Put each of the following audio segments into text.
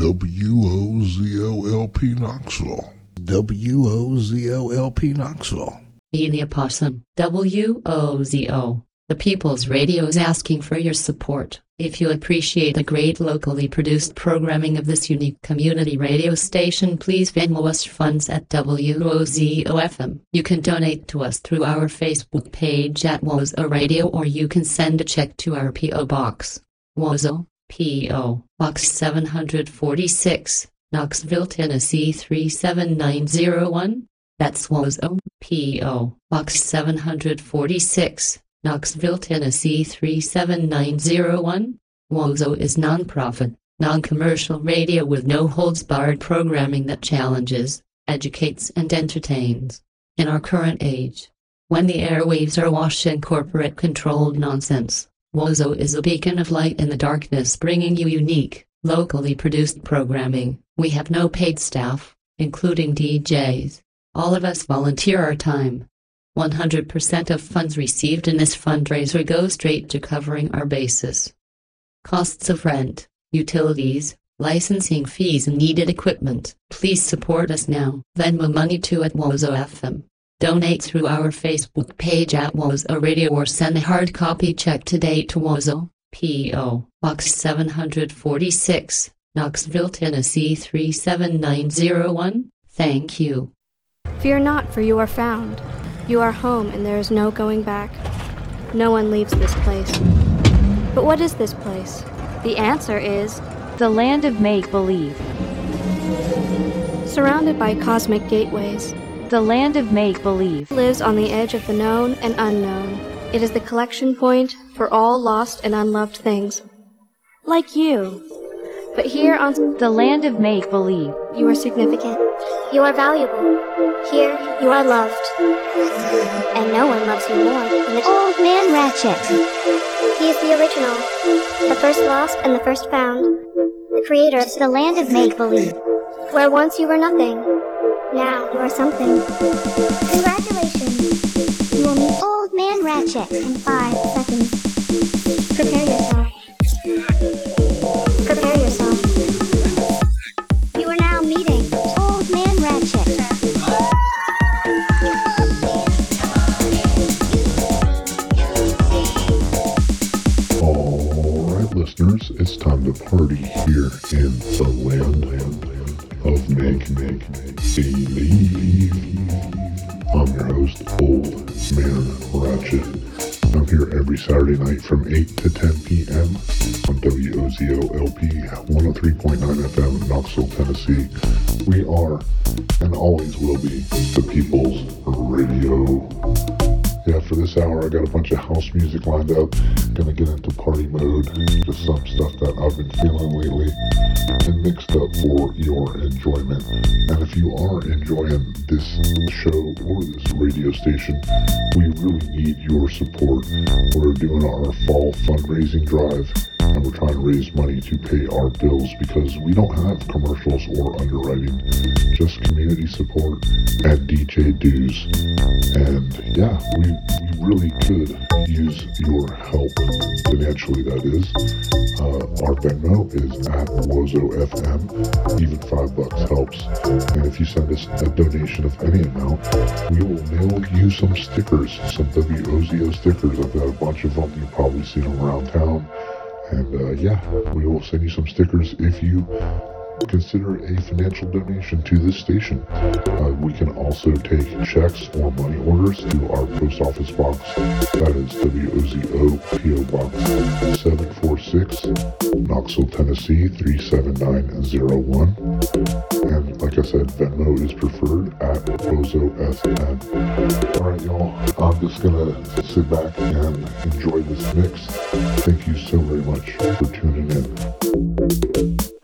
WOZOLP Knoxville. WOZOLP Knoxville. Media Possum, WOZO. The People's Radio is asking for your support. If you appreciate the great locally produced programming of this unique community radio station, please Venmo us funds at WOZOFM. You can donate to us through our Facebook page at Wozo Radio or you can send a check to our P.O. Box. Wozo, P.O. Box 746, Knoxville, Tennessee 37901. That's Wozo, P.O. Box 746. Knoxville, Tennessee 37901. Wozo is nonprofit, non-commercial radio with no holds barred programming that challenges, educates and entertains. In our current age, when the airwaves are awash in corporate controlled nonsense, Wozo is a beacon of light in the darkness bringing you unique, locally produced programming. We have no paid staff, including DJs. All of us volunteer our time 100% of funds received in this fundraiser go straight to covering our bases. Costs of rent, utilities, licensing fees and needed equipment. Please support us now. Venmo money to at Wozo FM. Donate through our Facebook page at Wozo Radio or send a hard copy check today to Wozo, P.O. Box 746, Knoxville, Tennessee 37901. Thank you. Fear not, for you are found. You are home, and there is no going back. No one leaves this place. But what is this place? The answer is the land of make believe. Surrounded by cosmic gateways, the land of make believe lives on the edge of the known and unknown. It is the collection point for all lost and unloved things. Like you. But here on the land of make believe, you are significant. You are valuable. Here, you are loved. And no one loves you more than the Old Man Ratchet. He is the original, the first lost and the first found, the creator of the land of make believe, where once you were nothing, now are something. Congratulations! You will meet Old Man Ratchet in five seconds. Prepare yourself. Prepare yourself. You are now meeting Old Man Ratchet. Alright, listeners, it's time to party here in the land of Make Make I'm your host, Old Man Ratchet. I'm here every Saturday night from 8 to 10 p.m. on WOZO-LP 103.9 FM Knoxville, Tennessee. We are, and always will be, the People's Radio. Yeah, for this hour, I got a bunch of house music lined up. Radio station, we really need your support. We're doing our fall fundraising drive and we're trying to raise money to pay our bills because we don't have commercials or underwriting, just community support and DJ dues. And yeah, we, we really could use your help financially, that is. Venmo is at Wozo FM. Even five bucks helps. And if you send us a donation of any amount, we will mail you some stickers, some WOZO stickers. I've got a bunch of them. You've probably seen them around town. And uh, yeah, we will send you some stickers if you consider a financial donation to this station. Uh, we can also take checks or money orders to our post office box. That is WOZO PO Box 746, Knoxville, Tennessee 37901. And like I said, Venmo is preferred at Wozo FM. Alright, y'all, I'm just gonna sit back and enjoy this mix. Thank you so very much for tuning in.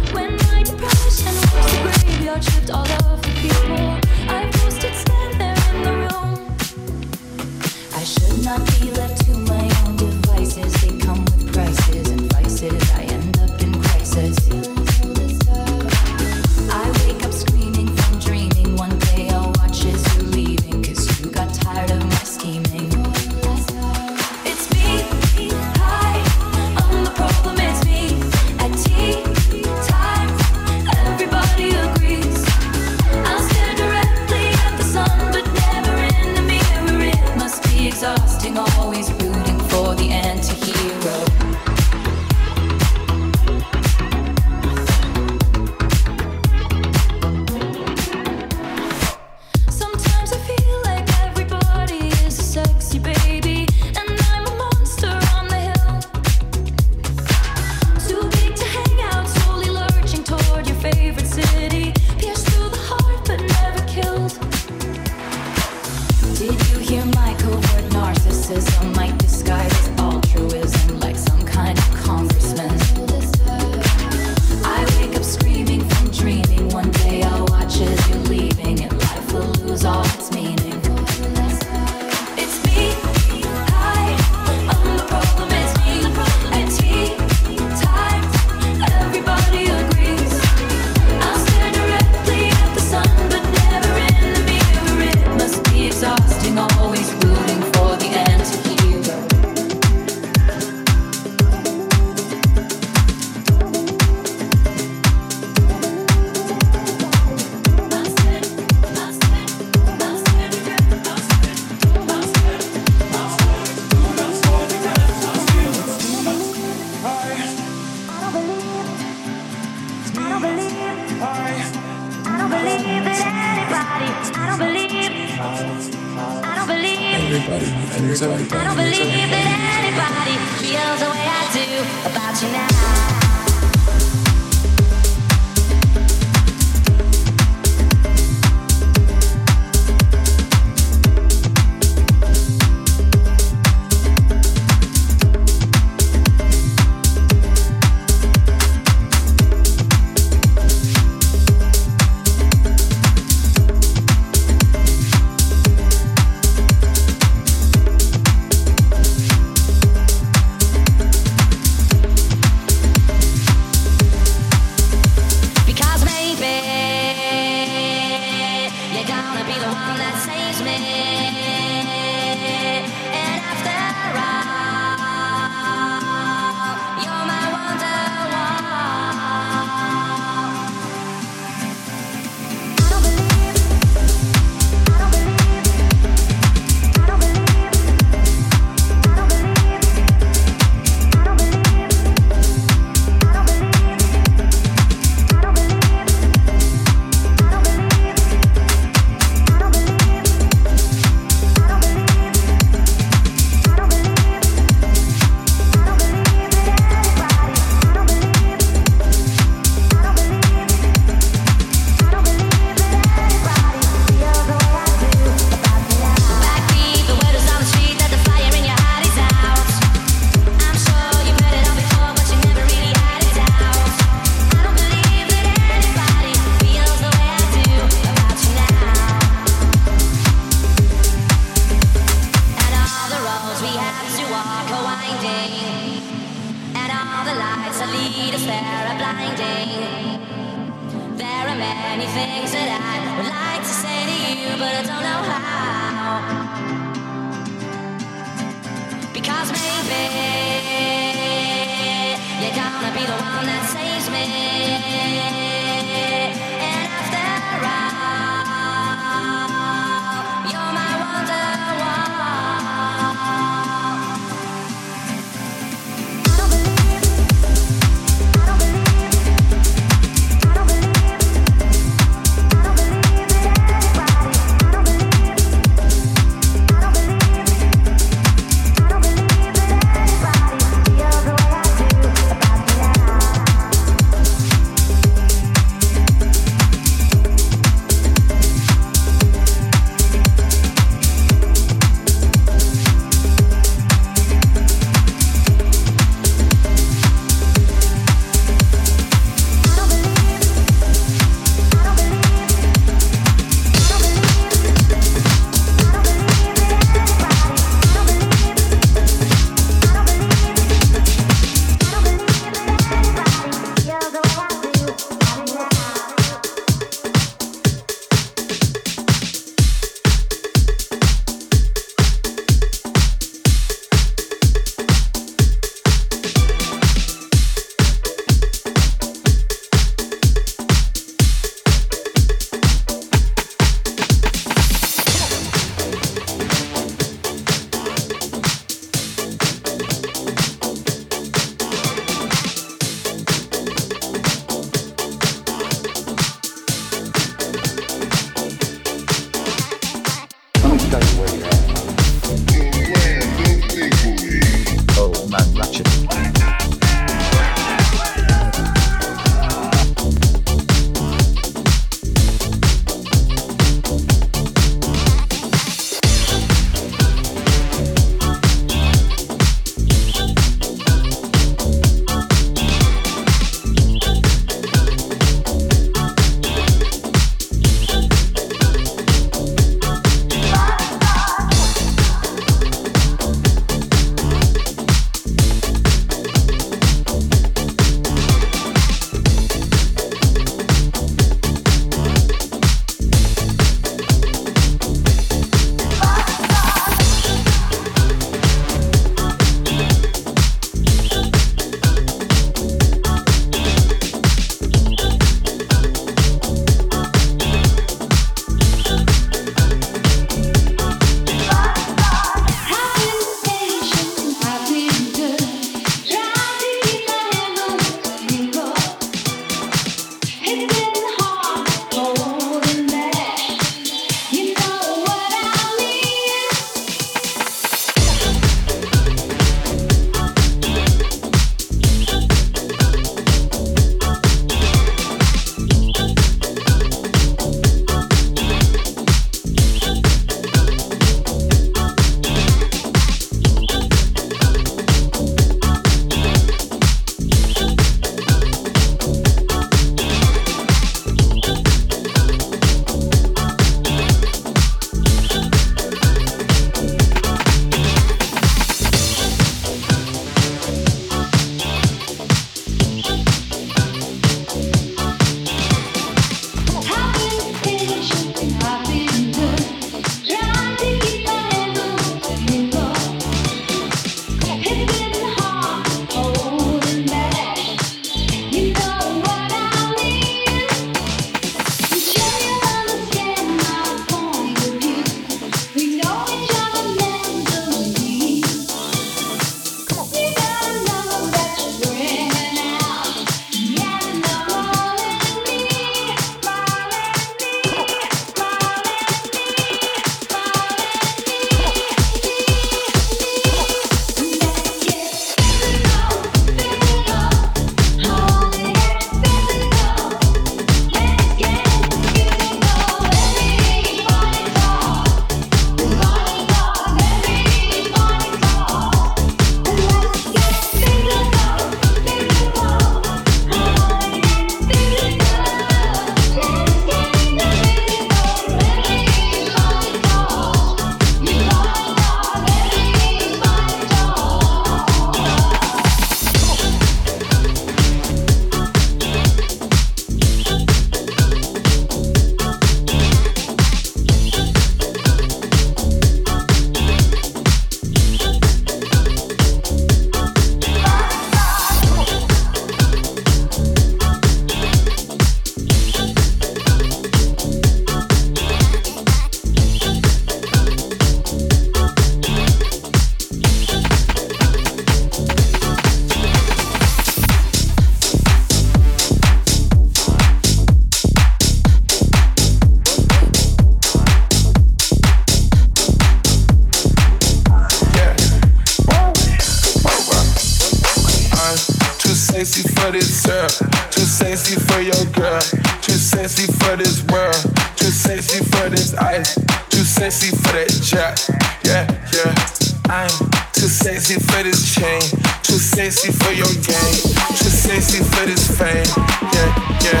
Sexy for your game. Too sexy for this fame. Yeah, yeah.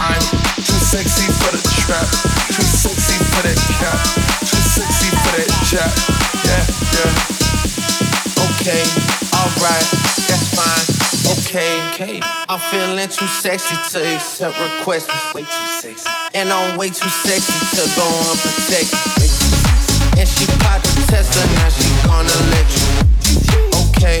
I'm too sexy for the trap. Too sexy for that cap. Too sexy for that jack. Yeah, yeah. Okay, alright, that's fine. Okay, okay. I'm feeling too sexy to accept requests. Way too sexy. And I'm way too sexy to go unprotected. And she popped the tester, now she gonna let you. Okay,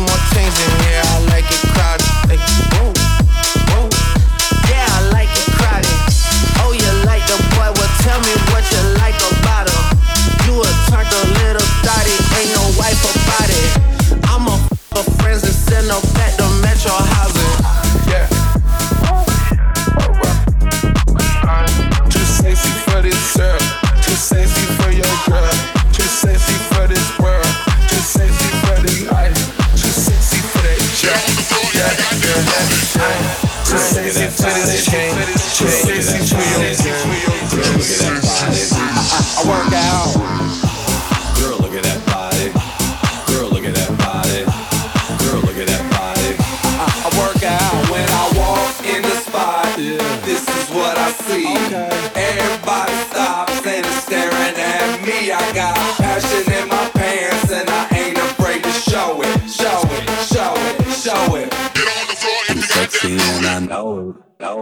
Yeah, yeah. For this.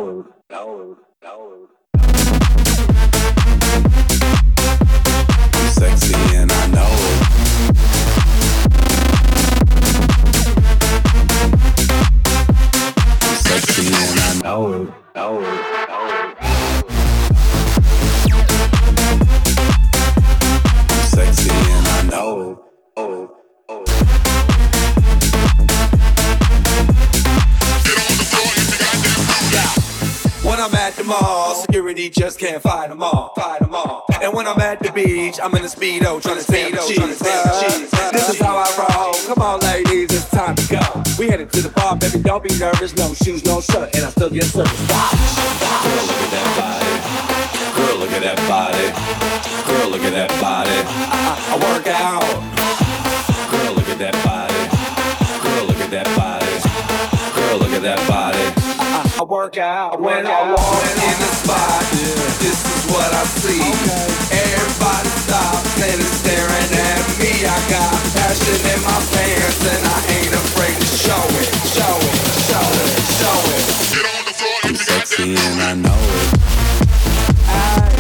Know it. Know security just can't fight them all. Find them all. And when I'm at the beach, I'm in a speedo trying to stand the cheese. This is how I roll. Come on, ladies, it's time to go. We headed to the bar, baby. Don't be nervous. No shoes, no shirt, and I still get service. Girl, look at that body. Girl, look at that body. Girl, look at that body. I, I work out. Girl, look at that body. Girl, look at that body. Girl, look at that body. I, I work out when I walk in the spot. This is what I see. Everybody stops and is staring at me. I got passion in my pants and I ain't afraid to show it, show it, show it, show it. Get I'm sexy and I know it. I'm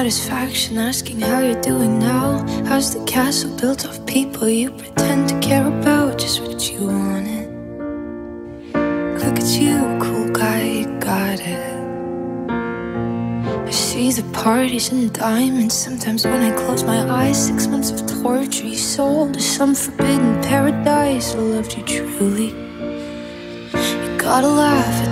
satisfaction asking how you're doing now. How's the castle built of people you pretend to care about? Just what you wanted. Look at you, cool guy, you got it. I see the parties and diamonds. Sometimes when I close my eyes, six months of torture you sold to some forbidden paradise. I loved you truly. You gotta laugh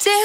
day.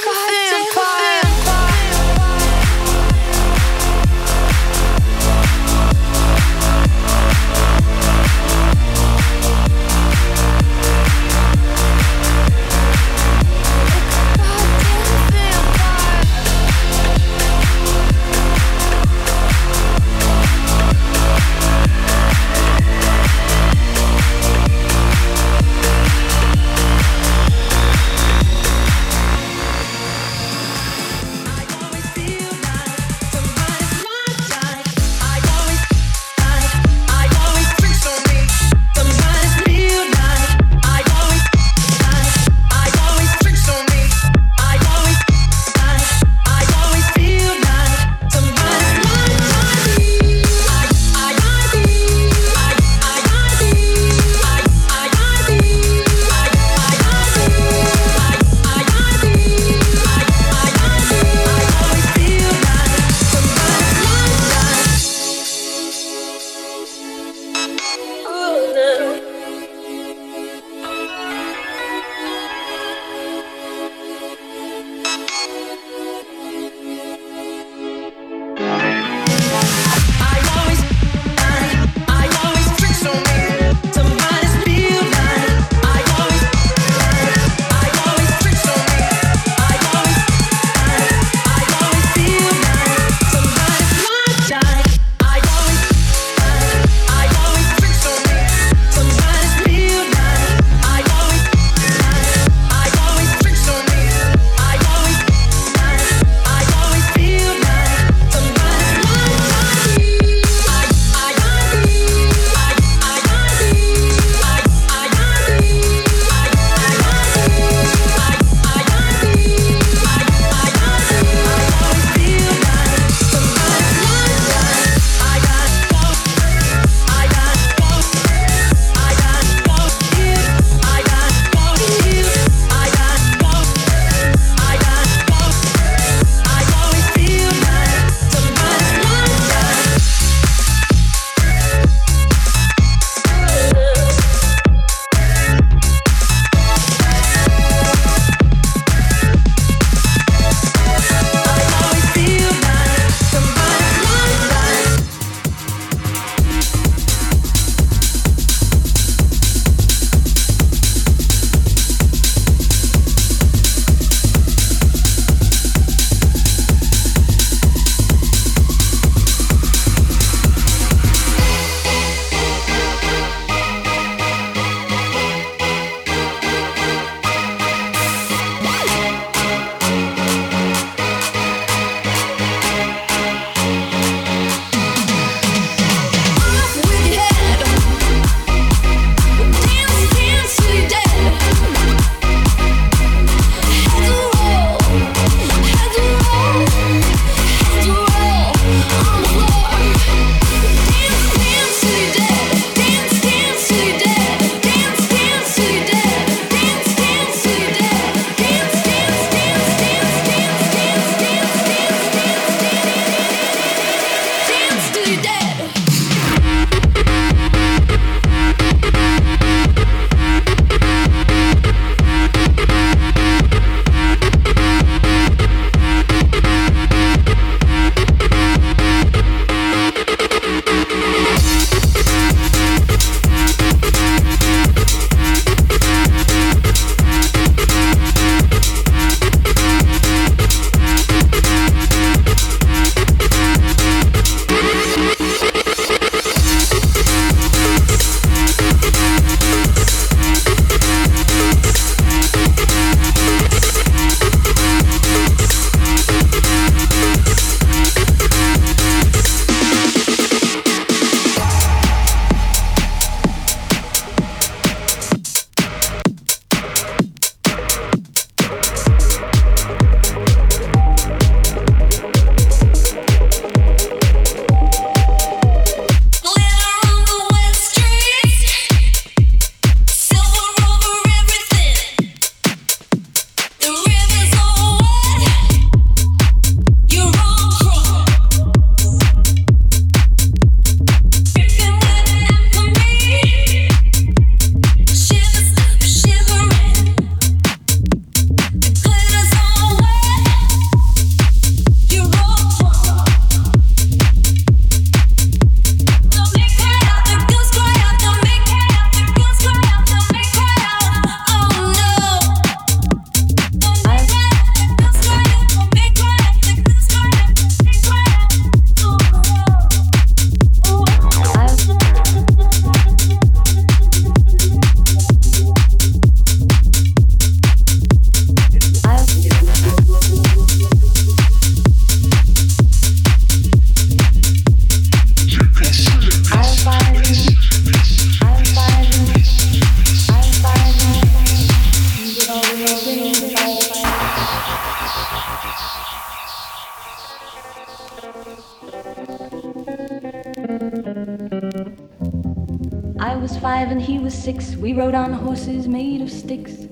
We rode on horses made of sticks.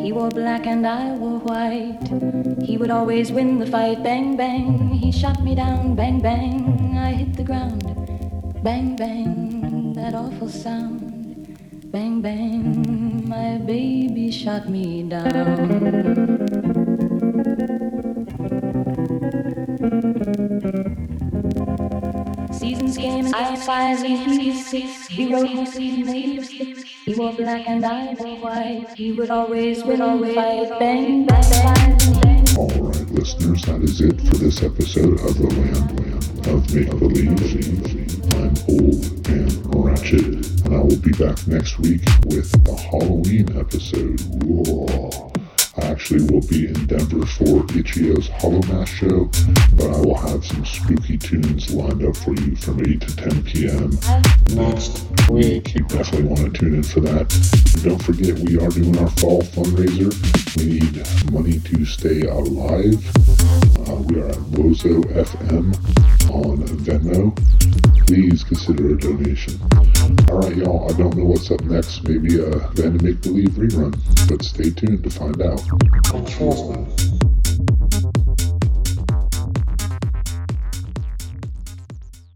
He wore black and I wore white. He would always win the fight. Bang, bang. He shot me down. Bang, bang. I hit the ground. Bang, bang. That awful sound. Bang, bang. My baby shot me down. Seasons came and I five and he six. He rode horses made of. He wore black and I wore white. He would always win, always fight. Bang, bang, bang, bang. Alright, listeners, that is it for this episode of The Land, Land of Make Believe. I'm Old Man Ratchet, and I will be back next week with the Halloween episode. Whoa. I actually will be in Denver for Ichio's Hollow Mass show, but I will have some spooky tunes lined up for you from 8 to 10 p.m. next week. You definitely want to tune in for that. And don't forget, we are doing our fall fundraiser. We need money to stay alive. Uh, we are at Wozo FM on Venmo. Please consider a donation. Alright, y'all, I don't know what's up next. Maybe a Van Make Believe rerun, but stay tuned to find out. Me.